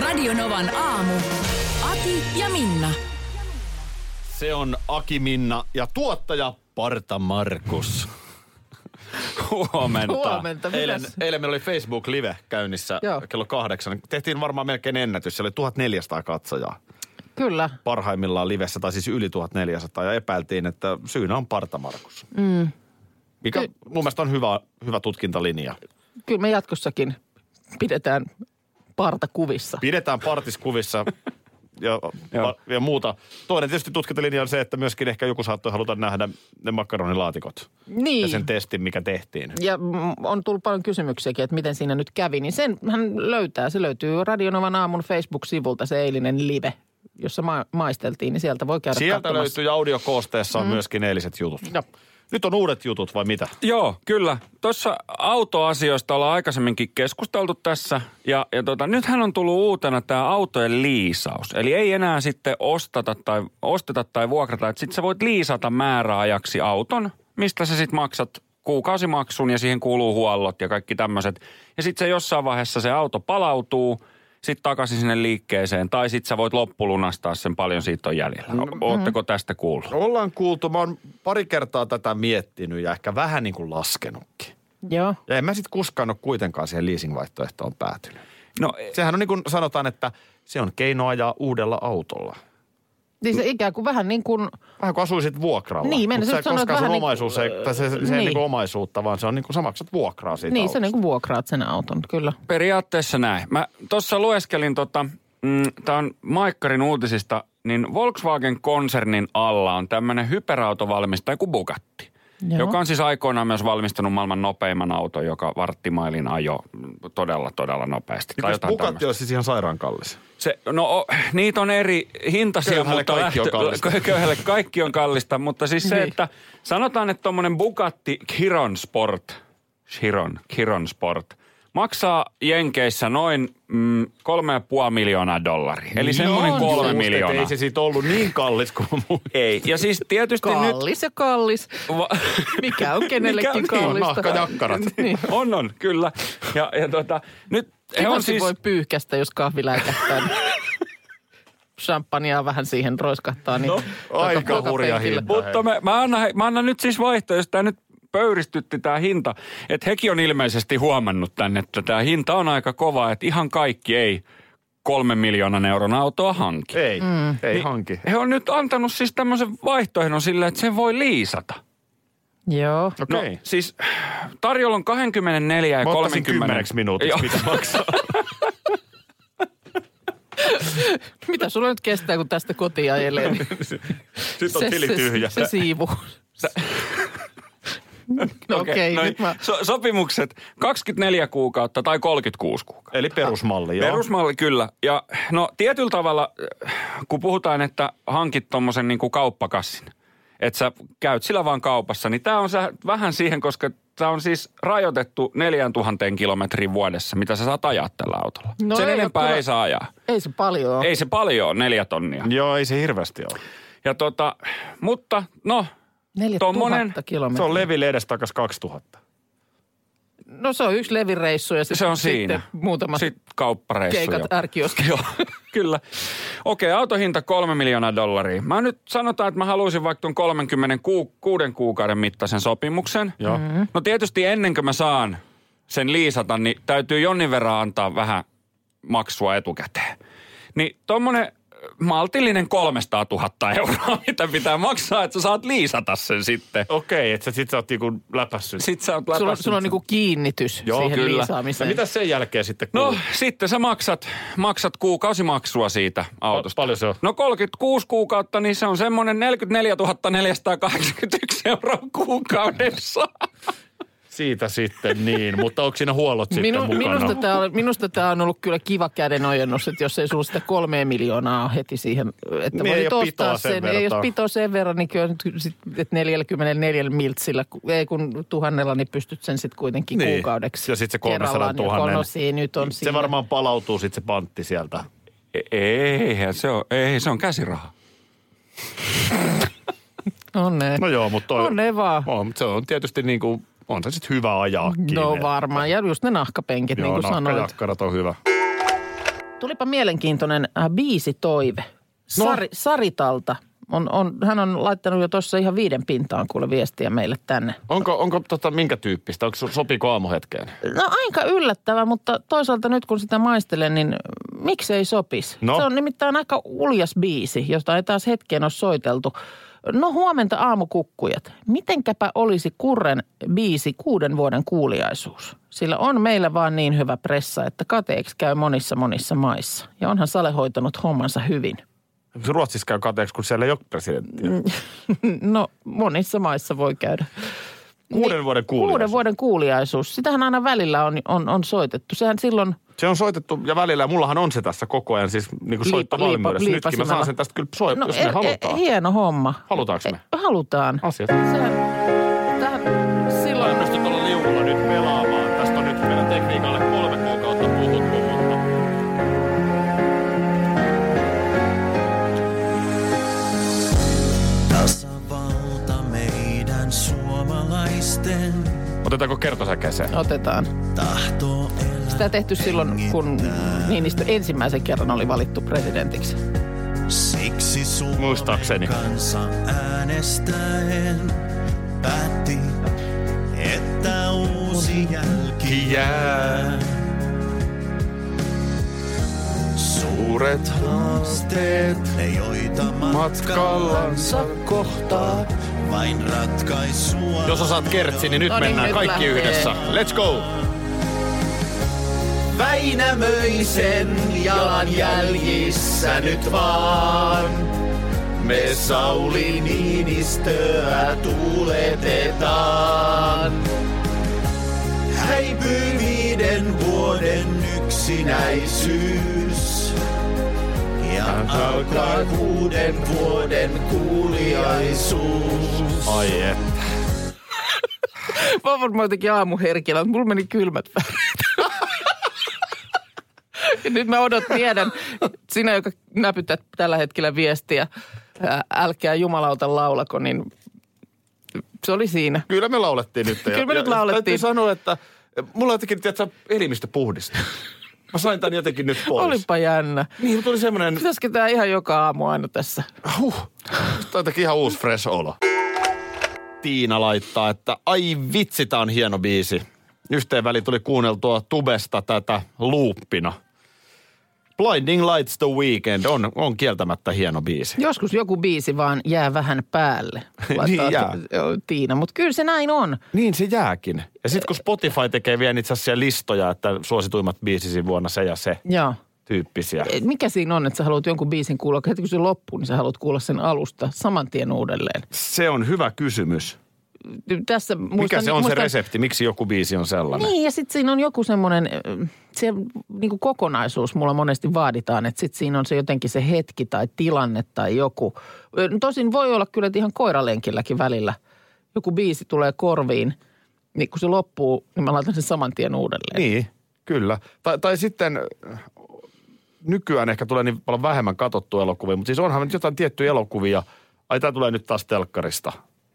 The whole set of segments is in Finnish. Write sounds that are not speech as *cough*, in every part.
Radionovan aamu. Ati ja Minna. Se on Aki Minna ja tuottaja Parta Markus. Huomenta. Huomenta, mitäs? Eilen, eilen meillä oli Facebook Live käynnissä Joo. kello kahdeksan. Tehtiin varmaan melkein ennätys. Se oli 1400 katsojaa Kyllä. parhaimmillaan livessä, tai siis yli 1400. Ja epäiltiin, että syynä on Parta Markus. Mm. Mikä Ky- mun mielestä on hyvä, hyvä tutkintalinja. Kyllä me jatkossakin pidetään parta kuvissa. Pidetään partiskuvissa ja, Joo. ja muuta. Toinen tietysti tutkintalinja on se, että myöskin ehkä joku saattoi haluta nähdä ne makaronilaatikot. Niin. Ja sen testin, mikä tehtiin. Ja on tullut paljon kysymyksiäkin, että miten siinä nyt kävi. Niin sen hän löytää. Se löytyy Radionovan aamun Facebook-sivulta se eilinen live, jossa ma- maisteltiin. Niin sieltä voi käydä Sieltä katsomassa. löytyy ja audiokoosteessa on mm. myöskin eiliset jutut. Joo. Nyt on uudet jutut vai mitä? Joo, kyllä. Tuossa autoasioista ollaan aikaisemminkin keskusteltu tässä. Ja, ja tota, nythän on tullut uutena tämä autojen liisaus. Eli ei enää sitten ostata tai, osteta tai vuokrata. Sitten sä voit liisata määräajaksi auton, mistä sä sitten maksat kuukausimaksun ja siihen kuuluu huollot ja kaikki tämmöiset. Ja sitten se jossain vaiheessa se auto palautuu sitten takaisin sinne liikkeeseen. Tai sitten sä voit loppulunastaa sen paljon siitä on jäljellä. Oletteko tästä kuullut? Ollaan kuultu. Mä oon pari kertaa tätä miettinyt ja ehkä vähän niin kuin laskenutkin. Joo. Ja en mä sitten koskaan ole kuitenkaan siihen leasing-vaihtoehtoon päätynyt. No Sehän on niin kuin sanotaan, että se on keino ajaa uudella autolla. Niin se ikään kuin vähän niin kuin, Vähän kuin asuisit vuokralla. Niin, Mutta meinasin se sanoa, että vähän niin- omaisuus ei, tai se, se ei Niin. niin kuin omaisuutta, vaan se on niin kuin sä maksat vuokraa siitä niin se autosta. niin kuin vuokraat sen auton, kyllä. Periaatteessa näin. Mä tuossa lueskelin tota, mm, tämä on Maikkarin uutisista, niin Volkswagen-konsernin alla on tämmöinen hyperautovalmistaja kuin Bugatti. Joo. Joka on siis aikoinaan myös valmistanut maailman nopeimman auton, joka varttimailin ajo todella, todella nopeasti. Niin Bugatti olisi siis ihan sairaan kallis. Se, no o, niitä on eri hintaisia, Köyhälle mutta kaikki on kallista. *laughs* köyhälle kaikki on kallista, mutta siis se, Niin. että sanotaan, että tuommoinen Bugatti Chiron Sport, Chiron, Chiron Sport, maksaa Jenkeissä noin mm, kolme ja puoli miljoonaa dollaria. Eli semmoinen on kolme se. miljoonaa. Ei se siitä ollut niin kallis kuin muu. Ei. Ja siis tietysti nyt... Kallis ja kallis. Va- Mikä on kenellekin *laughs* Mikä on- niin, kallista. nahkajakkarat. *laughs* niin. on, on, kyllä. Ja, ja tota, nyt he on siis... voi pyyhkästä, jos kahvi läikähtää. *laughs* Champagnea vähän siihen roiskahtaa. Niin No, aika joka hurja hinta. Mutta me, mä, annan, mä annan nyt siis vaihtoehto, jos tämä nyt pöyristytti tämä hinta. Että hekin on ilmeisesti huomannut tänne, että tämä hinta on aika kova, että ihan kaikki ei kolmen miljoonan euron autoa hanki. Ei, mm. ei hanki. He on nyt antanut siis tämmöisen vaihtoehdon sille, että sen voi liisata. Joo. Okei. No siis tarjolla on 24 ja Mä ottaisin 30. kymmeneksi minuutiksi, Joo. mitä maksaa. *laughs* Mitä sulla nyt kestää, kun tästä kotiin ajelee? *laughs* Niin Sitten on tili tyhjä. Se, se siivu. no okei, okay, no nyt mä... so, sopimukset 24 kuukautta tai 36 kuukautta. Eli perusmalli, joo. Perusmalli kyllä. Ja no tietyllä tavalla, kun puhutaan, että hankit tuommoisen niin kuin kauppakassin, että sä käyt sillä vaan kaupassa, niin tämä on sä, vähän siihen, koska tämä on siis rajoitettu 4000 kilometriin vuodessa, mitä sä saat ajaa tällä autolla. No Sen ei enempää kyllä- ei saa ajaa. Ei se paljon ole. Ei se paljon ole, neljä tonnia. Joo, ei se hirveästi ole. Ja tota, mutta no, 4000 tommonen- kilometriä. Se on leville edestakas 2000. No se on yksi levireissu ja sit, se on sitten siinä. muutamat Sitten kauppareissu. keikat jopa. ärkioskilla. Joo, *laughs* kyllä. Okei, autohinta kolme miljoonaa dollaria. Mä nyt sanotaan, että mä haluaisin vaikka tuon 36 kuukauden mittaisen sopimuksen. Joo. Mm-hmm. No tietysti ennen kuin mä saan sen liisata, niin täytyy jonnin verran antaa vähän maksua etukäteen. Niin tommonen maltillinen 300 000 euroa, *laughs* mitä pitää maksaa, että sä saat liisata sen sitten. Okei, että sä sit sä oot niinku läpässyt. Sitten sä oot Sulla, on- läpässyt sulla on sen. niinku kiinnitys Joo, siihen kyllä. Ja liisaamiseen. mitä sen jälkeen sitten No kuuluu? sitten sä maksat, maksat kuukausimaksua siitä autosta. paljon se on? No 36 kuukautta, niin se on semmoinen 44 481 euroa kuukaudessa. *laughs* siitä sitten niin, mutta onko siinä huollot sitten Minu, mukana? minusta, tämä, on- minusta tämä on ollut kyllä kiva kädenojennus, että jos ei sulla sitä kolmea miljoonaa ole heti siihen, että Niin, ei voit ostaa pitoa sen sen. Ei jos pito sen verran, niin kyllä nyt sit, että 44 miltsillä, ei kun tuhannella, niin pystyt sen sitten kuitenkin Niin. kuukaudeksi Ja sit se 300 kerrallaan 000. joko- No siinä nyt on se siinä. varmaan palautuu sitten se pantti sieltä. E- Eihän se on, ei, se on käsiraha. On ne. No joo, mutta toi, On ne vaan. On, mutta se on tietysti niin kuin, on se sitten hyvä ajaakin. No että- varmaan. Ja just ne nahkapenkit, Joo, niin kuin sanoit. on hyvä. Tulipa mielenkiintoinen äh, biisitoive. No. Sari, Saritalta. On, on, hän on laittanut jo tuossa ihan viiden pintaan kuule viestiä meille tänne. Onko, onko tota, minkä tyyppistä? Onko sopiiko aamuhetkeen? No aika yllättävä, mutta toisaalta nyt kun sitä maistelen, niin miksei sopisi? No. Se on nimittäin aika uljas biisi, josta ei taas hetkeen ole soiteltu. No huomenta aamukukkujat. Mitenkäpä olisi Kurren biisi kuuden vuoden kuuliaisuus? Sillä on meillä vaan niin hyvä pressa, että kateeksi käy monissa monissa maissa. Ja onhan Sale hoitanut hommansa hyvin. Ruotsissa käy kateeksi, kun siellä ei ole presidenttiä. *laughs* No monissa maissa voi käydä. Kuuden vuoden kuulijaisuus. Kuuden vuoden kuuliaisuus. Sitähän aina välillä on, on, on soitettu. Sehän silloin Se on soitettu ja välillä, ja mullahan on se tässä koko ajan, siis niin kuin soittovalmiudessa. liipa- Nytkin mä saan sen tästä kyllä soi, no, jos me e- halutaan. E, hieno homma. Halutaanko me? E, halutaan. Asiat. Sehän, Otetaanko kertosäkeeseen? otetaan. tahto elää Sitä tehty silloin, kun Niinistö ensimmäisen kerran oli valittu presidentiksi. Siksi Muistaakseni. kansa äänestäen päätti, että uusi jälki jää. Suuret haasteet Ne joita matkallansa kohtaa, vain ratkaisua. Jos osaat kertsi, niin nyt No niin, mennään nyt kaikki lähtee. yhdessä. Let's go! Väinämöisen jalanjäljissä nyt vaan. Me Sauli Niinistöä tuuletetaan. Häipyy viiden vuoden yksinäisyys. Ja alkaa kuuden vuoden kuuliaisuus. Ai et. *laughs* Mä oon varmaan jotenkin aamuherkillä, mutta mulla meni kylmät väreet. *laughs* Ja nyt mä odot tiedän, sinä joka näpytät tällä hetkellä viestiä, ää, älkää jumalauta laulako, niin se oli siinä. Kyllä me laulettiin nyt. Kyllä me nyt laulettiin. Täytyy sanoa, että mulla jotenkin, tiedätkö, elimistö puhdista. *laughs* Mä sain tän jotenkin nyt pois. Olipa jännä. Niin, tuli semmoinen, Pitäisikö tämä ihan joka aamu aina tässä? huh, Tämä on jotenkin ihan uusi fresh olo. Tiina laittaa, että ai vitsi, tää on hieno biisi. Yhteen väliin tuli kuunneltua tubesta tätä luuppina. Blinding Lights The Weekend on, on kieltämättä hieno biisi. Joskus joku biisi vaan jää vähän päälle. *laughs* Niin jää. Tiina, mutta kyllä se näin on. Niin se jääkin. Ja sitten kun Spotify tekee vielä itse asiassa listoja, että suosituimmat biisisi vuonna se ja se Joo. Tyyppisiä. Et Mikä siinä on, että sä haluat jonkun biisin kuulla, heti kun se loppuu, niin sä haluat kuulla sen alusta saman tien uudelleen. Se on hyvä kysymys. Tässä, Mikä muistan, se on se muistan- resepti? Miksi joku biisi on sellainen? Niin, ja sitten siinä on joku semmoinen, se niin kokonaisuus mulla monesti vaaditaan, että sitten siinä on se jotenkin se hetki tai tilanne tai joku. Ö, Tosin voi olla kyllä, että ihan koiralenkilläkin välillä joku biisi tulee korviin, niin kun se loppuu, niin mä laitan sen saman tien uudelleen. Niin, kyllä. Tai, tai sitten nykyään ehkä tulee niin paljon vähemmän katsottu elokuvia, mutta siis onhan nyt jotain tiettyjä elokuvia. Ai tämä tulee nyt taas telkkarista.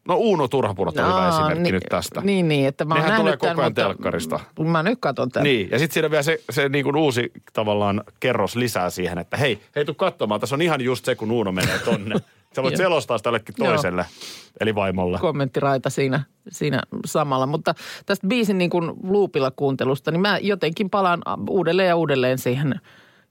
No Uuno Turhapurot on hyvä Aa, esimerkki niin, nyt tästä. Niin, niin, että mä oon Nehän tulee koko ajan mutta telkkarista. Mä nyt katson tämän. Niin, ja sitten siinä vielä se, se niin kuin uusi tavallaan kerros lisää siihen, että hei, hei tuu katsomaan, tässä on ihan just se, kun Uuno menee tonne. Sä voit Joo. selostaa sitä tällekin Joo. toiselle, eli vaimolle. kommenttiraita siinä, siinä samalla. Mutta tästä biisin niin kuin luupilla kuuntelusta, niin mä jotenkin palaan uudelleen ja uudelleen siihen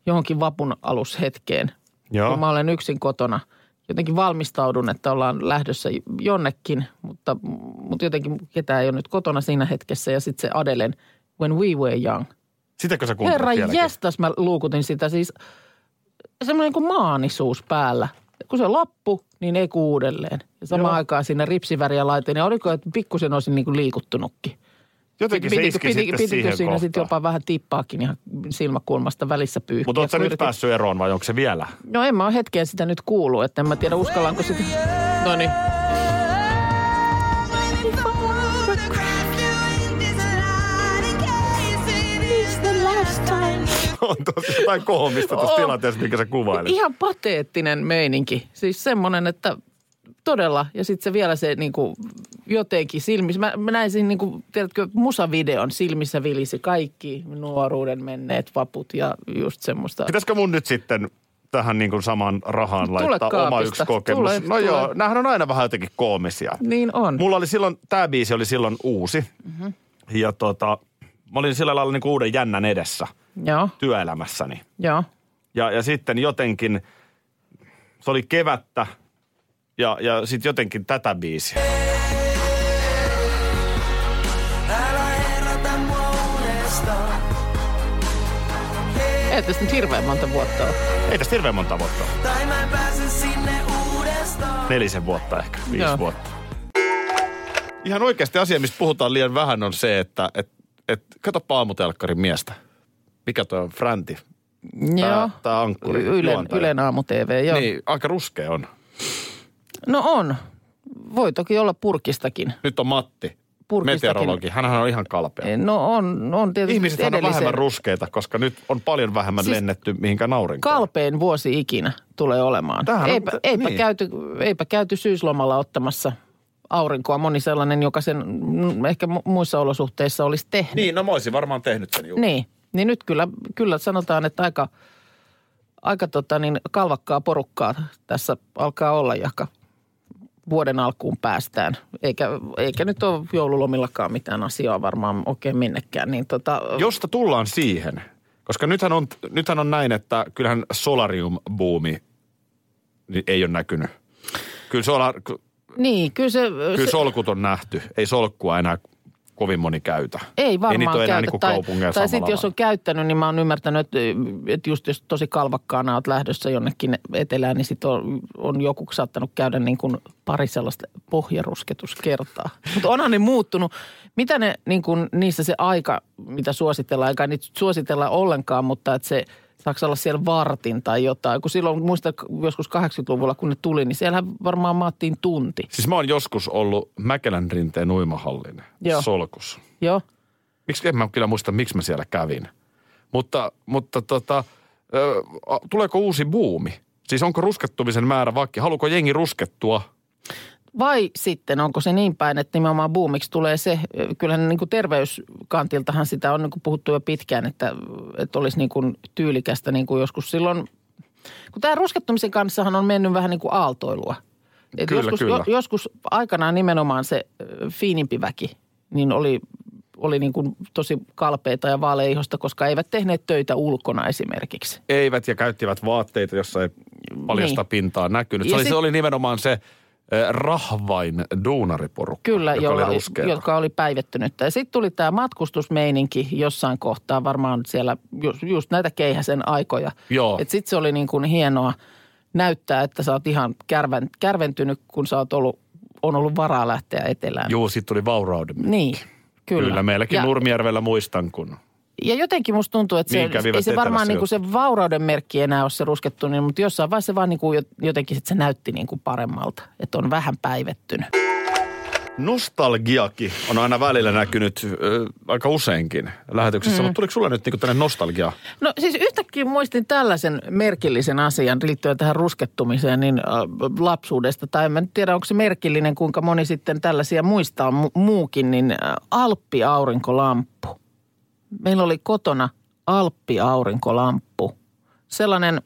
johonkin vapun alushetkeen. Joo. Kun mä olen yksin kotona. Jotenkin valmistaudun, että ollaan lähdössä jonnekin, mutta, mutta jotenkin ketään ei ole nyt kotona siinä hetkessä. Ja sitten se Adelen When We Were Young. Sitäkö sä Herra vieläkin? jestas, mä luukutin sitä siis semmoinen kuin maanisuus päällä. Kun se loppu, niin ei uudelleen. Ja samaan Joo. aikaan siinä ripsiväriä laitin. Ja oliko, että pikkusen olisin niin kuin liikuttunutkin. Jotenkin se iski sitten pitikö siihen siinä sitten jopa vähän tippaakin ihan silmäkulmasta välissä pyyhkiä? Mutta kun nyt päässyt eroon vai onko se vielä? No en mä ole hetken sitä nyt kuullut, että en mä tiedä uskallanko sitä. No niin. *laughs* on tosi jotain koomista tuossa tilanteessa, mikä sä kuvailit. Ihan pateettinen meininki. Siis semmoinen, että todella. Ja sitten se vielä se niinku jotenkin silmissä. Mä, mä näin siinä niinku, tiedätkö, musavideon silmissä vilisi kaikki nuoruuden menneet vaput ja just semmoista. Pitäisikö mun nyt sitten tähän niin kuin samaan rahaan Tule laittaa oma kaapista. yksi kokemus? Tule, no tule. joo, näähän on aina vähän jotenkin koomisia. Niin on. Mulla oli silloin, tämä biisi oli silloin uusi. Mm-hmm. Ja tota, mä olin sillä lailla niin kuin uuden jännän edessä Joo, työelämässäni. joo. Ja, ja sitten jotenkin, se oli kevättä ja, ja sitten jotenkin tätä biisiä. Ei tästä nyt hirveän monta vuotta ole. Ei tästä hirveän monta vuotta ole. Nelisen vuotta ehkä, viisi Joo. vuotta. Ihan oikeasti asia, mistä puhutaan liian vähän, on se, että et, et, katsopa aamutelkkarin miestä. Mikä toi on? Fränti. Joo. tää ankkuri, Ylen. Ylen aamu TV, joo. Niin, aika ruskea on. No on. Voi toki olla purkistakin. Nyt on Matti, Purkistakin. meteorologi. Hänhän on ihan kalpea. No on, on tietysti Ihmiset on vähemmän ruskeita, koska nyt on paljon vähemmän Siis lennetty mihinkään aurinkoon. kalpein vuosi ikinä tulee olemaan. Tämähän on- eipä, t- eipä, niin. käyty, eipä käyty syyslomalla ottamassa aurinkoa. Moni sellainen, joka sen mm, ehkä mu- muissa olosuhteissa olisi tehnyt. Niin, no mä olisin varmaan tehnyt sen juuri. Niin, niin nyt kyllä, kyllä sanotaan, että aika, aika tota niin, kalvakkaa porukkaa tässä alkaa olla, jaka vuoden alkuun päästään. Eikä, eikä nyt ole joululomillakaan mitään asiaa varmaan oikein minnekään. Niin tota, Josta tullaan siihen, koska nythän on, nythän on näin, että kyllähän solarium-buumi niin ei ole näkynyt. Kyllä, solar, niin, kyllä se... kyllä se solkut on nähty. Ei solkkua enää kovin moni käytä. Ei Ei varmaan enää käytä. niin tai tai sitten jos on käyttänyt, niin mä oon ymmärtänyt, että, että just jos tosi kalvakkaana oot lähdössä jonnekin etelään, niin sitten on, on joku saattanut käydä niin kuin pari sellaista pohjarusketuskertaa. Mutta onhan ne muuttunut. Mitä ne niin kuin niissä se aika, mitä suositellaan, eikä niitä suositella ollenkaan, mutta että se saako olla siellä vartin tai jotain. Kun silloin, muista joskus 80-luvulla, kun ne tuli, niin siellähän varmaan maattiin tunti. Siis mä oon joskus ollut Mäkelän rinteen uimahallin Joo. solkussa. Joo. Miksi, en mä kyllä muista, miksi mä siellä kävin. Mutta, mutta tota, ö, tuleeko uusi buumi? Siis onko ruskettumisen määrä vakki? Haluuko jengi ruskettua? Vai sitten onko se niin päin, että nimenomaan boomiksi tulee se, kyllähän niin kuin terveyskantiltahan sitä on niin kuin puhuttu jo pitkään, että, että olisi niin kuin tyylikästä niin kuin joskus silloin, kun tämä ruskettumisen kanssahan on mennyt vähän niin kuin aaltoilua. Et Kyllä, joskus, kyllä. Jo, joskus aikanaan nimenomaan se fiinimpi väki, niin oli, oli niin kuin tosi kalpeita ja vaaleihosta, koska eivät tehneet töitä ulkona esimerkiksi. Eivät ja käyttivät vaatteita, jossa ei paljasta Niin. pintaa näkynyt. Se Ja oli, sit- se oli nimenomaan se rahvain duunariporukka, Kyllä, joka jolla, oli ruskeata. jotka oli päivettynyttä. Ja sitten tuli tämä matkustusmeininki jossain kohtaa, varmaan siellä just, just näitä keihäsen aikoja. Joo. Sitten se oli niin kuin hienoa näyttää, että sä oot ihan kärvän, kärventynyt, kun sä oot ollut, on ollut varaa lähteä etelään. Juu, sitten tuli vaurauden. Niin, kyllä. Kyllä, meilläkin ja, Nurmijärvellä muistan, kun ja jotenkin musta tuntuu, että Niin se, kävivät ei se varmaan niin kuin se vaurauden merkki enää ole se ruskettuminen, mutta jossain vaiheessa se vaan niin kuin jotenkin se näytti niin kuin paremmalta, että on vähän päivettynyt. nostalgiakin on aina välillä näkynyt ö, aika useinkin lähetyksessä. Mm. Mutta tuliko sulle nyt niinku tänne nostalgia? No siis yhtäkkiä muistin tällaisen merkillisen asian liittyen tähän ruskettumiseen niin äh, lapsuudesta. Tai en tiedä, onko se merkillinen, kuinka moni sitten tällaisia muistaa mu- muukin, niin äh, Alppi-aurinkolamppu. Meillä oli kotona Alppi-aurinkolamppu. Sellainen...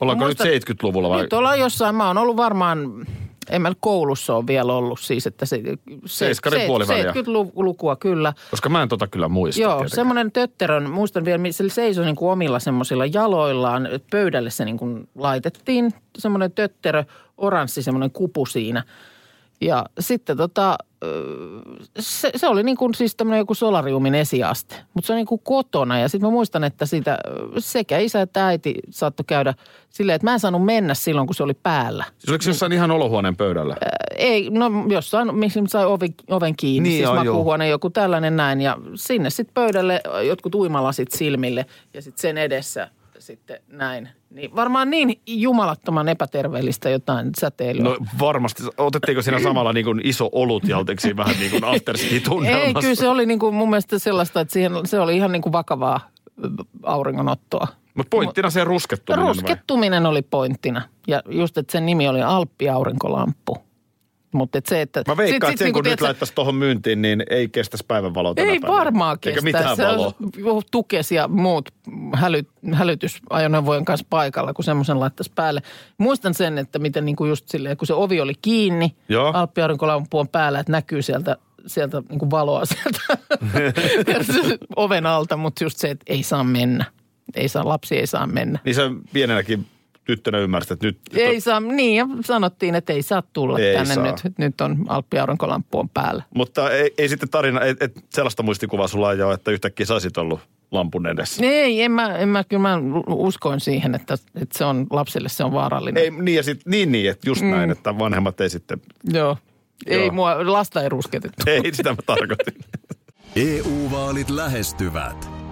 Ollaanko Muistan- nyt 70-luvulla vai? Nyt ollaan jossain, mä oon ollut varmaan, en mä koulussa ole vielä ollut siis, että se... Seiskarin puoliväliä. 70-lukua kyllä. Koska mä en tota kyllä muista. Joo, semmoinen tötterön, muistan vielä, missä se seisoi niin kuin omilla semmoisilla jaloillaan. Pöydälle se niin kuin laitettiin, semmoinen tötterö, oranssi semmoinen kupu siinä. Ja sitten tota, se, se oli niin kuin siis tämmöinen joku solariumin esiaste, mutta se on niin kuin kotona. Ja sitten mä muistan, että sitä sekä isä että äiti saattoi käydä silleen, että mä en saanut mennä silloin, kun se oli päällä. Siis oliko se jossain ihan olohuoneen pöydällä? Ei, no jossain, missä sai oven, oven kiinni, Niin, siis joo, makuuhuone, joku tällainen näin. Ja sinne sitten pöydälle jotkut uimalasit silmille ja sitten sen edessä sitten näin. Niin varmaan niin jumalattoman epäterveellistä jotain säteilyä. No varmasti. Otettiinko siinä samalla niin kuin iso olut ja vähän niin kuin afterski-tunnelmassa? Ei, kyllä se oli niin kuin mun mielestä sellaista, että siihen, se oli ihan niin kuin vakavaa auringonottoa. Mutta pointtina se ruskettuminen vai? Ruskettuminen oli pointtina. Ja just, että sen nimi oli Alppi-aurinkolamppu. Mutta se, että... Mä veikkaan, sit- että sen niinku, kun nyt tiedätkö, laittaisi tuohon myyntiin, niin ei kestäisi päivänvaloa tänä Ei päivänä. varmaan kestä. Eikä mitään se valoa. tukes ja muut häly, hälytysajoneuvojen kanssa paikalla, kun semmoisen laittaisi päälle. Muistan sen, että miten niin kuin just silleen, kun se ovi oli kiinni, Joo. alppiaurinkolampu on päällä, että näkyy sieltä, sieltä niin kuin valoa sieltä *laughs* oven alta, mutta just se, että ei saa mennä. Ei saa, lapsi ei saa mennä. Niin sä pienenäkin tyttönä ymmärsit, että nyt... Ei saa, niin ja sanottiin, että ei saa tulla Ei tänne saa. nyt. Nyt on alppiaurinkolampu on päällä. Mutta ei, ei sitten tarina, et, et sellaista muistikuvaa sulla ei ole, että yhtäkkiä sä olisit ollut lampun edessä. Ei, en mä, en mä kyllä mä uskoin siihen, että, että se on lapsille se on vaarallinen. Ei, niin ja sit, niin niin, että just mm. näin, että vanhemmat ei sitten, Joo. Ei Joo. mua, lasta ei rusketettu. ei sitä mä tarkoitin. *laughs* EU-vaalit lähestyvät.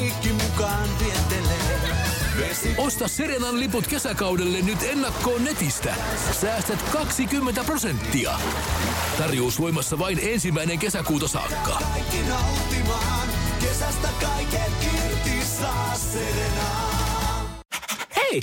kaikki mukaan viettelee. Vesi... Osta Serenan liput kesäkaudelle nyt ennakkoon netistä. Säästät 20 prosenttia. Tarjous voimassa vain ensimmäinen kesäkuuta saakka. Kaikki nauttimaan, kesästä kaiken irti saa Serena. Hei!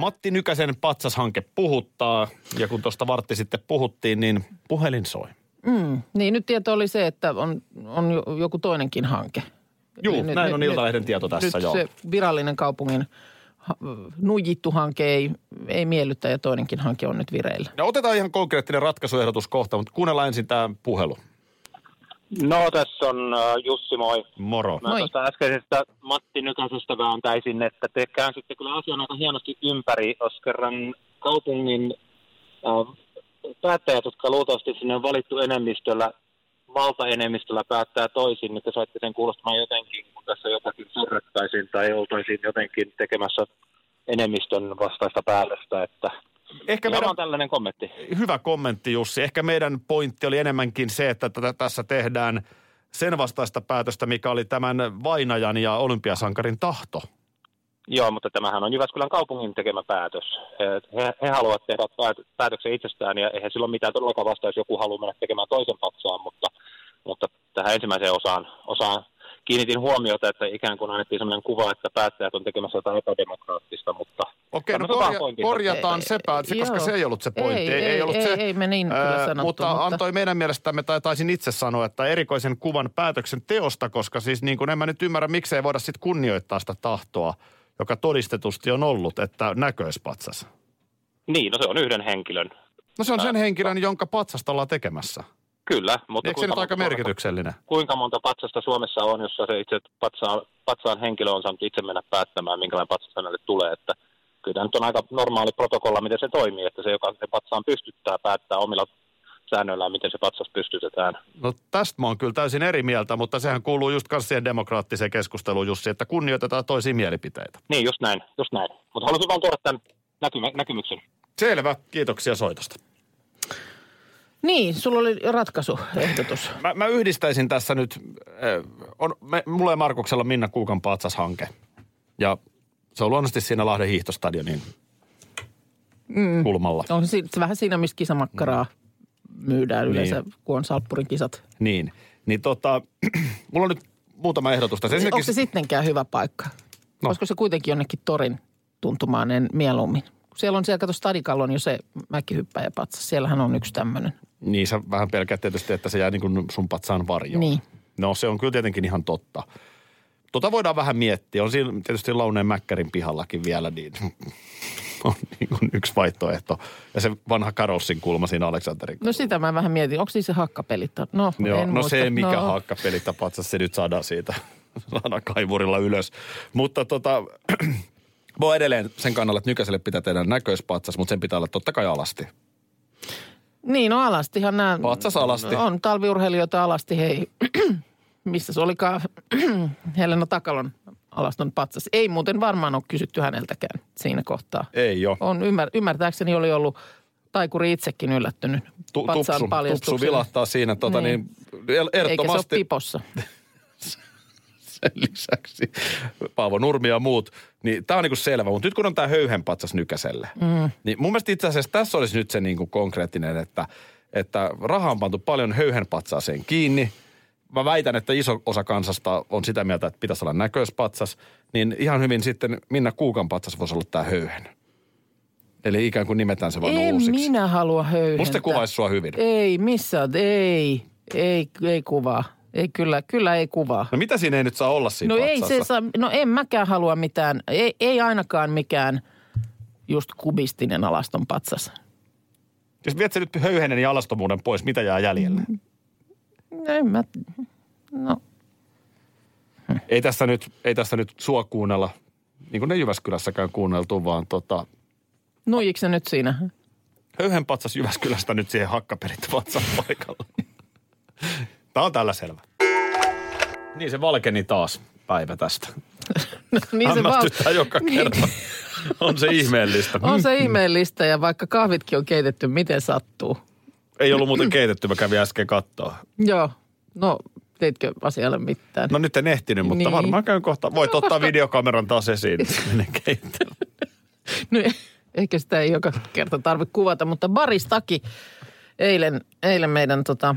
Matti Nykäsen patsashanke puhuttaa ja kun tuosta vartti sitten puhuttiin, niin puhelin soi. Niin nyt tieto oli se, että on, on jo- joku toinenkin hanke. Juu, Eli näin on Iltalehden tieto tässä, nyt joo. se virallinen kaupungin nujittu hanke ei, ei miellytä ja toinenkin hanke on nyt vireillä. Ja otetaan ihan konkreettinen ratkaisuehdotus kohta, mutta kuunnellaan ensin tämä puhelu. No tässä on äh, Jussi, moi. Moro. Mä Moi. tuosta äskeisestä Matti Nykäsestä vääntäisin, että te käänsitte kyllä asian aika hienosti ympäri, jos kerran kaupungin äh, päättäjät, jotka luultavasti sinne on valittu enemmistöllä, valtaenemmistöllä päättää toisin, niin te saitte sen kuulostamaan jotenkin, kun tässä jotakin sorrettaisiin tai oltaisiin jotenkin tekemässä enemmistön vastaista päätöstä, että Ehkä Meidän... meidän, on tällainen kommentti. hyvä kommentti Jussi. Ehkä meidän pointti oli enemmänkin se, että tätä, tässä tehdään sen vastaista päätöstä, mikä oli tämän vainajan ja olympiasankarin tahto. Joo, mutta tämähän on Jyväskylän kaupungin tekemä päätös. He, he, haluavat tehdä päät- päätöksen itsestään ja eihän silloin mitään todellakaan vasta, jos joku haluaa mennä tekemään toisen patsaan, mutta, mutta tähän ensimmäiseen osaan, osaan kiinnitin huomiota, että ikään kuin annettiin sellainen kuva, että päättäjät on tekemässä jotain epädemokraattista, mutta Okei, no korja, korjataan se päätös, koska Joo. se ei ollut se pointti. Ei, ei, ollut ei, se, ei me niin kyllä Ää, sanottu, mutta, mutta- antoi meidän mielestämme, tai taisin itse sanoa, että erikoisen kuvan päätöksen teosta, koska siis niin kuin en mä nyt ymmärrä, miksei voida sitten kunnioittaa sitä tahtoa, joka todistetusti on ollut, että näköispatsas. niin, no se on yhden henkilön. No se on sen henkilön, jonka patsasta ollaan tekemässä. Kyllä, mutta Eikö se nyt aika merkityksellinen? kuinka monta patsasta Suomessa on, jossa se itse patsaan, patsaan henkilö on saanut itse mennä päättämään, minkälainen patsas hänelle tulee. Että kyllä tämä nyt on aika normaali protokolla, miten se toimii, että se, joka se patsaan pystyttää, päättää omilla säännöillään, miten se patsas pystytetään. No tästä mä oon kyllä täysin eri mieltä, mutta sehän kuuluu just kanssa siihen demokraattiseen keskusteluun, Jussi, että kunnioitetaan toisia mielipiteitä. Niin, just näin, just näin. Mutta haluaisin vaan tuoda tämän näkymä, näkymyksen. Selvä, kiitoksia soitosta. Niin, sulla oli ratkaisuehdotus. Mä, mä yhdistäisin tässä nyt, äh, on, me, mulla ja Markuksella Minna Kuukan patsashanke. Ja se on luonnollisesti siinä Lahden hiihtostadionin Mm. kulmalla. On se si- vähän siinä, mistä kisamakkaraa myydään yleensä, Niin. kun on Salppurin kisat. Niin, niin tota, *clears throat* mulla on nyt muutama ehdotus. tässä. Onko Ensinnäkin, se sittenkään hyvä paikka? No. Olisiko se kuitenkin jonnekin torin tuntumaan en mieluummin? Siellä on siellä, kato Stadikalla on jo se mäkihyppäjäpatsas. Siellähän on yksi tämmöinen. niin sä vähän pelkäät tietysti, että se jää niin kuin sun patsaan varjoon. Niin. No se on kyllä tietenkin ihan totta. Tota voidaan vähän miettiä. On siinä tietysti Launeen Mäkkärin pihallakin vielä, niin *laughs* on niin kuin yksi vaihtoehto. Ja se vanha Karolsin kulma siinä Aleksanterin No sitä mä vähän mietin. Onko siis se hakkapelit? No, Joo, en no muista. se mikä no. hakkapelittä patsas, se nyt saadaan siitä *laughs* saadaan kaivurilla ylös. Mutta tota, *clears throat* mä oon edelleen sen kannalla, että nykäiselle pitää tehdä näköispatsas, mutta sen pitää olla totta kai alasti. Niin, no alastihan nämä... Patsas alasti. On talviurheilijoita alasti, hei. *clears throat* Missä se olikaan *clears throat* Helena Takalon alaston patsas? Ei muuten varmaan ole kysytty häneltäkään siinä kohtaa. Ei jo. On ymmär, ymmärtääkseni oli ollut taikuri itsekin yllättynyt Tu, patsaan tupsu, tupsu vilahtaa siinä tota, niin. Niin. niin, Eikä se ole ehdottomasti pipossa. *laughs* sen *laughs* lisäksi Paavo Nurmi ja muut. Niin tämä on niinku selvä, mutta nyt kun on tämä höyhenpatsas nykäselle, mm. niin mun mielestä itse asiassa tässä olisi nyt se niinku konkreettinen, että, että raha on pantu paljon höyhenpatsaaseen kiinni. Mä väitän, että iso osa kansasta on sitä mieltä, että pitäisi olla näköispatsas, niin ihan hyvin sitten Minna Kuukan patsas voisi olla tämä höyhen. Eli ikään kuin nimetään se vaan En uusiksi. minä halua höyhentää. Musta kuvaisi sua hyvin. Ei, missä oot? Ei, ei, ei kuvaa. Ei kyllä, kyllä ei kuvaa. No mitä siinä ei nyt saa olla siinä No ei patsassa? se saa, no en mäkään halua mitään, ei, ei ainakaan mikään just kubistinen alaston patsas. Jos viet nyt höyhenen ja alastomuuden pois, mitä jää jäljelle? No En mä, no Ei tässä nyt, ei tässä nyt sua kuunnella, niin kuin ne Jyväskylässäkään kuunneltu, vaan tota, nuijiko se nyt siinä? höyhenpatsas Jyväskylästä nyt siihen hakkaperit vatsan paikalla. Tämä on tällä selvä. Niin se valkeni taas päivä tästä. *laughs* No, niin se val- Hämmästyttää joka Niin. kerta. On se ihmeellistä. On se ihmeellistä ja vaikka kahvitkin on keitetty, miten sattuu. Ei ollut muuten keitetty, mä kävin äsken kattoa. Joo, no teitkö asialle mitään? No nyt en ehtinyt, mutta Niin. varmaan käyn kohta. Voit ottaa videokameran taas esiin, niin menen. *laughs* No, ehkä sitä ei joka kerta tarvitse kuvata, mutta Baristaki eilen, eilen meidän tota,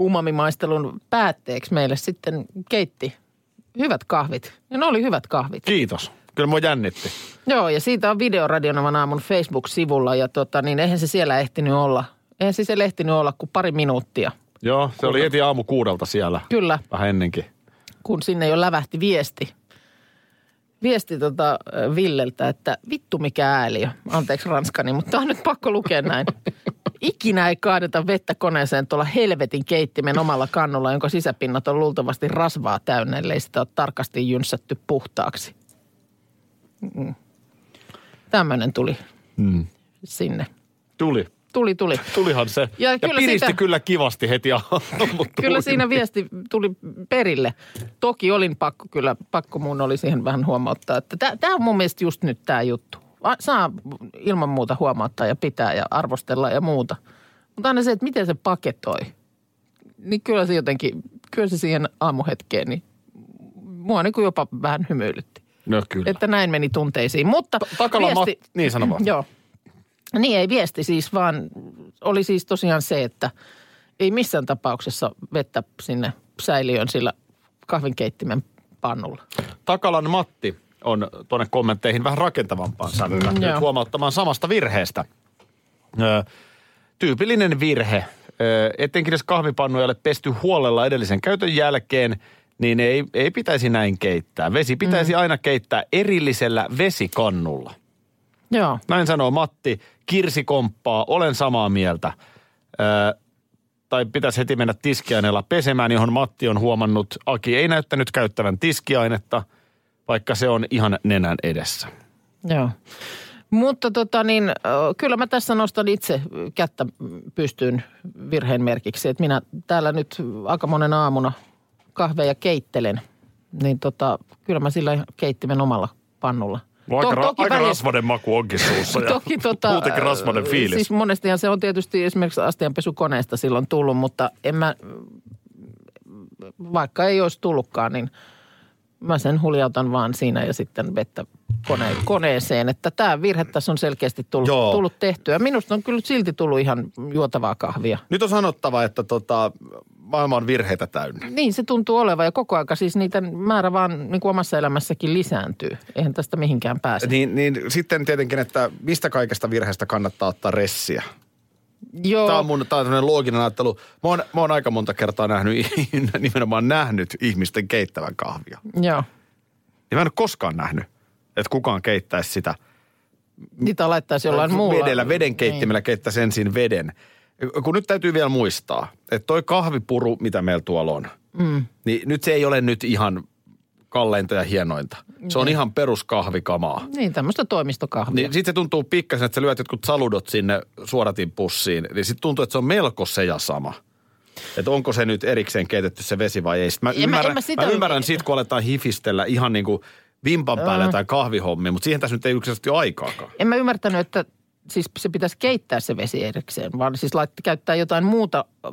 umamimaistelun päätteeksi meille sitten keitti hyvät kahvit. Ja ne oli hyvät kahvit. Kiitos. Kyllä mua jännitti. Joo, ja siitä on video Radionovan aamun Facebook-sivulla ja tota, niin eihän se siellä ehtinyt olla. Eihän se siellä ehtinyt olla kuin pari minuuttia. Joo, se oli heti aamu kuudelta siellä. Kyllä, Vähän ennenkin. kun sinne jo lävähti viesti. Viesti tota Villeltä, että vittu mikä ääliö. Anteeksi ranskani, mutta on nyt pakko lukea näin. *laughs* Ikinä ei kaadeta vettä koneeseen tuolla helvetin keittimen omalla kannulla, jonka sisäpinnat on luultavasti rasvaa täynnä, ellei sitä ole tarkasti jynssätty puhtaaksi. Mm. Tämmöinen tuli Mm. sinne. Tuli. Tuli, tuli. Tulihan se. Ja Ja, kyllä piristi sitä- kyllä kivasti heti *laughs* Kyllä siinä viesti tuli perille. Toki olin pakko, kyllä pakko mun oli siihen vähän huomauttaa, että tämä on mun mielestä just nyt tämä juttu. Saa ilman muuta huomauttaa ja pitää ja arvostella ja muuta. Mutta aina se, että miten se paketoi, niin kyllä se jotenkin, kyllä se siihen aamuhetkeen, niin mua niin kuin jopa vähän hymyilytti. No kyllä. Että näin meni tunteisiin. Mutta Takala viesti, Mat- niin sano vaan. Joo. Niin ei viesti siis, vaan oli siis tosiaan se, että ei missään tapauksessa vettä sinne säiliöön sillä kahvinkeittimen pannulla. Takalan Matti on tuonne kommentteihin vähän rakentavampaan sävyllä Mm, nyt huomauttamaan samasta virheestä. Ö, tyypillinen virhe. Ö, etenkin jos kahvipannu ei ole pesty huolella edellisen käytön jälkeen, niin ei, ei pitäisi näin keittää. Vesi pitäisi mm. aina keittää erillisellä vesikannulla. Joo. Näin sanoo Matti. Kirsi komppaa, olen samaa mieltä. Ö, tai pitäisi heti mennä tiskiaineella pesemään, johon Matti on huomannut. Aki ei näyttänyt käyttävän tiskiainetta, vaikka se on ihan nenän edessä. Joo. Mutta tota niin, kyllä mä tässä nostan itse kättä pystyyn virheen merkiksi, että minä täällä nyt aika monen aamuna kahveja keittelen, niin tota, kyllä mä sillä keittimen omalla pannulla Aika, To- toki aika välissä- rasvainen maku onkin suussa ja *laughs* Toki tota, muutenkin rasvainen fiilis. Siis monestihan se on tietysti esimerkiksi astianpesukoneesta silloin tullut, mutta en mä, vaikka ei olisi tullutkaan, niin mä sen huljautan vaan siinä ja sitten vettä kone, koneeseen. Että tämä virhe tässä on selkeästi tullut, Joo. tullut tehtyä. Minusta on kyllä silti tullut ihan juotavaa kahvia. Nyt on sanottava, että tota, maailma on virheitä täynnä. Niin se tuntuu olevan ja koko aika siis niitä määrä vaan niin kuin omassa elämässäkin lisääntyy. Eihän tästä mihinkään pääse. Niin, niin sitten tietenkin, että mistä kaikesta virheestä kannattaa ottaa ressiä. Joo. Tämä on mun tää on looginen ajattelu. Mä oon, mä oon aika monta kertaa nähnyt, *laughs* nimenomaan nähnyt ihmisten keittävän kahvia. Joo. Ja mä en ole koskaan nähnyt, että kukaan keittäisi sitä Niitä laittaisi jollain muulla. vedellä, veden keittimellä keittäisi ensin veden. Kun nyt täytyy vielä muistaa, että toi kahvipuru, mitä meillä tuolla on, Mm. niin nyt se ei ole nyt ihan kalleinta ja hienointa. Se on Niin. ihan peruskahvikamaa. Niin, tämmöistä toimistokahvia. Niin sitten se tuntuu pikkasen, että sä lyöt jotkut saludot sinne suoratin pussiin. Niin sitten tuntuu, että se on melko se ja sama. Että onko se nyt erikseen keitetty se vesi vai ei. Sitten mä, En mä- ymmärrän, mä sitä- mä ymmärrän siitä, kun aletaan hifistellä ihan niin kuin vimpan päälle jotain kahvihommia, mutta siihen tässä nyt ei yksinkertaisesti ole aikaakaan. En mä ymmärtänyt, että siis se pitäisi keittää se vesi erikseen, vaan siis lait, käyttää jotain muuta ö,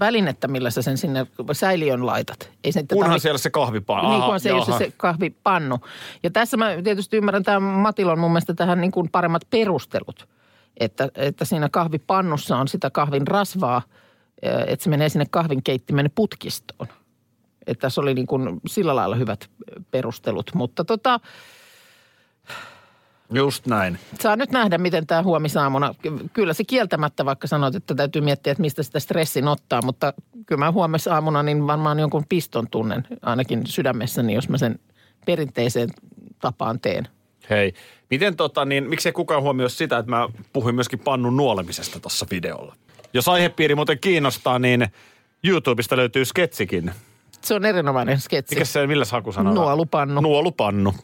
välinettä, millä sä sen sinne säiliön laitat. Ei se, Kunhan tarvi- siellä se kahvipa. Niin kuin se, ole se, kahvipannu. Ja tässä mä tietysti ymmärrän, tämä Matilon mun mielestä tähän niin kuin paremmat perustelut. Että, että siinä kahvipannussa on sitä kahvin rasvaa, että se menee sinne kahvinkeittimen putkistoon. Että tässä oli niin kuin sillä lailla hyvät perustelut. Mutta tota, Just näin. saa nyt nähdä, miten tämä huomisaamuna, ky- kyllä se kieltämättä, vaikka sanoit, että täytyy miettiä, että mistä sitä stressin ottaa, mutta kyllä mä huomisaamuna niin varmaan jonkun piston tunnen ainakin sydämessäni, jos mä sen perinteiseen tapaan teen. Hei, miten tota, niin miksei kukaan huomioi sitä, että mä puhuin myöskin pannun nuolemisesta tuossa videolla. Jos aihepiiri muuten kiinnostaa, niin YouTubesta löytyy sketsikin. Se on erinomainen sketsi. Mikä se, millä hakusanalla? Nuolupannu. Nuolupannu.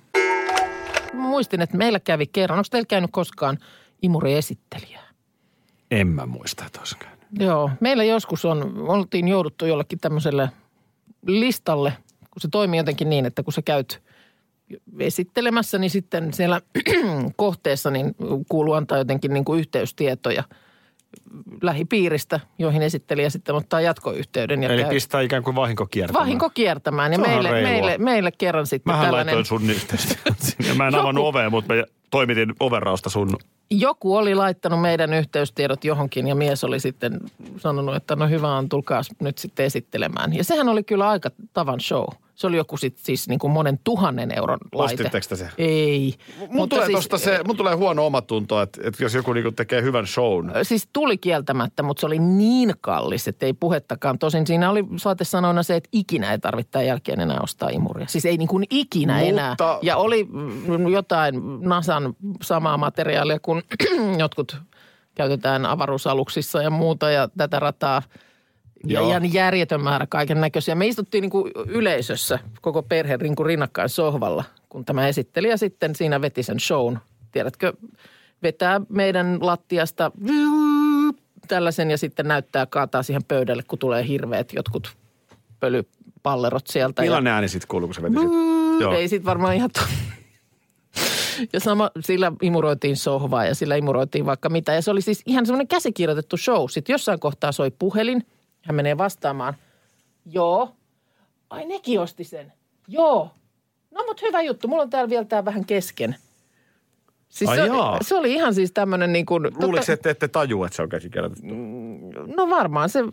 Muistin, että meillä kävi kerran, onko teillä käynyt koskaan imuri-esittelijää? En mä muista, että olisi käynyt. Joo, meillä joskus on, oltiin jouduttu jollekin tämmöiselle listalle, kun se toimii jotenkin niin, että kun sä käyt esittelemässä, niin sitten siellä *clears throat* kohteessa niin kuuluu antaa jotenkin niin kuin yhteystietoja lähipiiristä, joihin esittelijä sitten ottaa jatkoyhteyden. Ja Eli käy pistää ikään kuin vahinko kiertämään. vahinko kiertämään. Ja meille, reilua. meille, meille kerran sitten Mähän tällainen... laitoin sun *laughs* sinne. Mä en Joku- avannut ovea, mutta mä toimitin overrausta sun. joku oli laittanut meidän yhteystiedot johonkin ja mies oli sitten sanonut, että no hyvä on, tulkaa nyt sitten esittelemään. Ja sehän oli kyllä aika tavan show. Se oli joku sit siis niin kuin monen tuhannen euron laite. Ostitteko te se? Ei. Mun tulee, siis, tosta se, mun tulee huono omatunto, että, että jos joku niinku tekee hyvän shown. Siis tuli kieltämättä, mutta se oli niin kallis, että ei puhettakaan. Tosin siinä oli saatesanoina se, että ikinä ei tarvitse jälkeen enää ostaa imuria. Siis ei niin kuin ikinä Mutta- enää. Ja oli mm, jotain NASAn samaa materiaalia kuin *clears throat* jotkut käytetään avaruusaluksissa ja muuta ja tätä rataa. Ja Joo. ihan järjetön määrä kaiken näköisiä. Me istuttiin niin kuin yleisössä koko perhe niin kuin rinnakkain sohvalla, kun tämä esittelijä sitten siinä veti sen shown. Tiedätkö, vetää meidän lattiasta tällaisen ja sitten näyttää kaataa siihen pöydälle, kun tulee hirveät jotkut pölypallerot sieltä. ja- Millainen ääni sitten kuuluu, kun se veti sit? Joo. ei sit varmaan ihan to... Ja sama, sillä imuroitiin sohvaa ja sillä imuroitiin vaikka mitä. Ja se oli siis ihan semmoinen käsikirjoitettu show. Sitten jossain kohtaa soi puhelin. Hän menee vastaamaan. Joo. Ai nekin osti sen. Joo. No mut hyvä juttu. Mulla on täällä vielä tää vähän kesken. Siis Ai se, jaa. se, oli ihan siis tämmöinen niin kuin... Luuliko, että ette tajua, että se on käsikirjoitettu? No varmaan se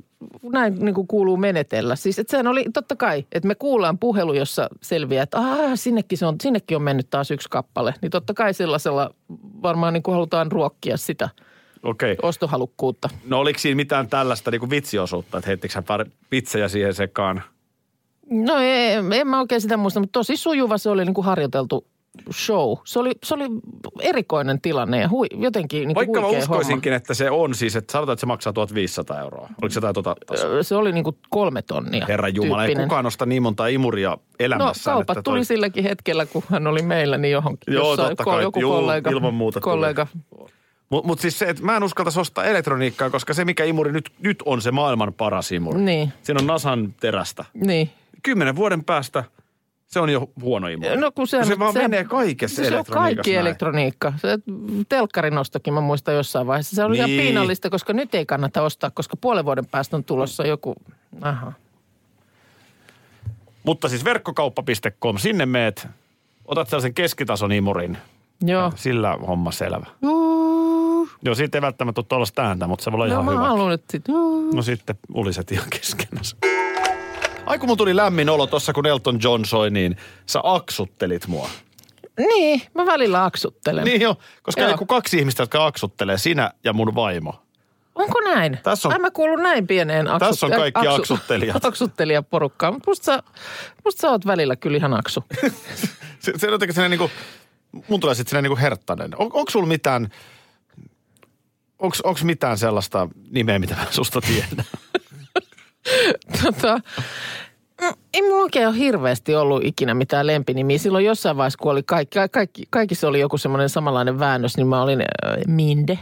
näin niin kuin kuuluu menetellä. Siis että sehän oli totta kai, että me kuullaan puhelu, jossa selviää, että Aa, sinnekin, se on, sinnekin on mennyt taas yksi kappale. Niin totta kai sellaisella varmaan niin kuin halutaan ruokkia sitä Okei. Okay. ostohalukkuutta. No oliko siinä mitään tällaista niin kuin vitsiosuutta, että heittikö hän pari vitsejä siihen sekaan? No ei, en mä oikein sitä muista, mutta tosi sujuva se oli niin kuin harjoiteltu show. Se oli, se oli erikoinen tilanne ja hui, jotenkin niin Vaikka mä uskoisinkin, että se on siis, että sanotaan, että se maksaa 1500 euroa. Oliko se jotain tasoa? homma. Se oli niin kuin kolme tonnia Herra Jumala, ei kukaan nosta niin monta imuria No elämässään. kaupat että tuli silläkin hetkellä, kun hän oli meillä, niin johonkin. Joo, totta kai. Joku Juu, kollega, ilman muuta tuli. Mutta mut siis se, että mä en uskaltaisi ostaa elektroniikkaa, koska se mikä imuri nyt, nyt on se maailman paras imuri. Niin. Siinä on Nasan terästä. Niin. Kymmenen vuoden päästä Se on jo huono imuri. No kun se, se vaan menee kaikessa se on elektroniikassa kaikki näin. elektroniikka. Se telkkarinostokin mä muistan jossain vaiheessa. Se on ihan Niin. piinallista, koska nyt ei kannata ostaa, koska puolen vuoden päästä on tulossa joku... Aha. Mutta siis verkkokauppa.com, sinne meet, otat sellaisen keskitason imurin. Joo. Sillä homma selvä. Uh, Joo, siitä ei välttämättä ole tuollaista ääntä, mutta se voi olla no ihan mä hyvä. haluan nyt sit. No sitten uliset ihan keskenänsä. Ai kun mun tuli lämmin olo tossa, kun Elton John soi, niin sä aksuttelit mua. Niin, mä välillä aksuttelen. Niin jo, koska Joo. ei kun kaksi ihmistä, jotka aksuttelee, sinä ja mun vaimo. Onko näin? Tässä on- Ai mä kuulun näin pieneen aksut... Tässä on kaikki aksuttelijat. *laughs* aksuttelijaporukkaan. Mutta musta sä, musta sä oot välillä kyllä ihan aksu. *laughs* Se, se on jotenkin sellainen niinku, mun tulee sitten sellainen niinku herttainen. On, onko sulla mitään, onks mitään sellaista nimeä, mitä mä susta tiedän? *laughs* tota, mm, ei mulla oikein ole hirveästi ollut ikinä mitään lempinimiä. Silloin jossain vaiheessa, kun oli kaikki, kaikki, kaikissa oli joku semmoinen samanlainen väännös, niin mä olin äh, Minde.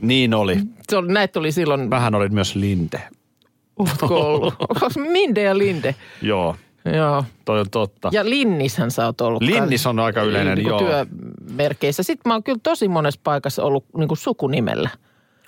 niin oli. Se oli, näitä oli silloin, Vähän olit myös Linde. ootko ollut? *laughs* Onko Minde ja Linde? Joo, Joo. toi on totta. Ja Linnishän sä oot ollut. Linnis on aika yleinen, niin joo. Työmerkeissä. Sitten mä oon kyllä tosi monessa paikassa ollut niin kuin sukunimellä.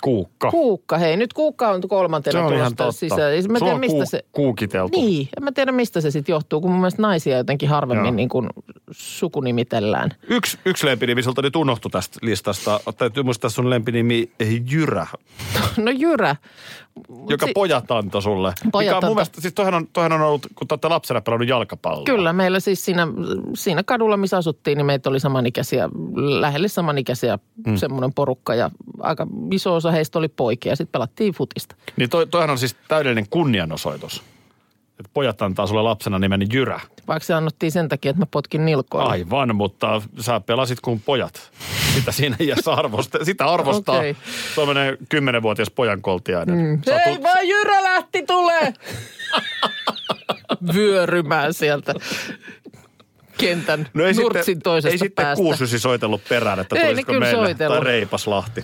Kuukka. Kuukka, hei. Nyt Kuukka on Se kolmantena on ihan totta. sisään. Ei Mä tiedä, on mistä kuu, se... kuukiteltu. Niin, en mä tiedä mistä se sitten johtuu, kun mun mielestä naisia jotenkin harvemmin Joo. niin kuin sukunimitellään. Yksi, yksi lempinimi sulta nyt unohtui tästä listasta. Täytyy muistaa sun lempinimi Jyrä, *laughs* No Jyrä. Mut joka si- pojat antoi sulle. Pojat mikä on mun mielestä, siis toihan on, toihan on ollut, kun te olette lapsena pelannut jalkapalloa. Kyllä, meillä siis siinä, siinä kadulla, missä asuttiin, niin meitä oli samanikäisiä, lähelle samanikäisiä mm. semmoinen porukka ja aika iso osa heistä oli poikia. Sitten pelattiin futista. Niin toi, toihan on siis täydellinen kunnianosoitus. Että pojat antaa sulle lapsena nimeni Jyrä. Vaikka se annettiin sen takia, että mä potkin nilkoilla. Aivan, mutta sä pelasit kuin pojat. Sitä siinä iässä arvosta, sitä arvostaa okay. tuommoinen kymmenenvuotias pojan koltiainen. Mm. Hei vaan Jyrä lähti tulee! *laughs* Vyörymään sieltä kentän No ei nurtsin sitten, toisesta ei sitten päästä. kuusysi soitellut perään, että Ei tulisiko kyllä meille. soitellut. Tai Reipas Lahti.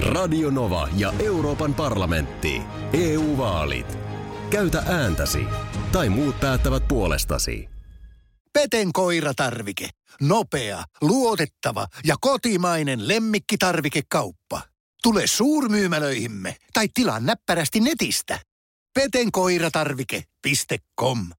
Radio Nova ja Euroopan parlamentti. EU-vaalit. Käytä ääntäsi. Tai muut päättävät puolestasi. Peten koiratarvike. Nopea, luotettava ja kotimainen lemmikkitarvikekauppa. Tule suurmyymälöihimme tai tilaa näppärästi netistä. petenkoiratarvike.com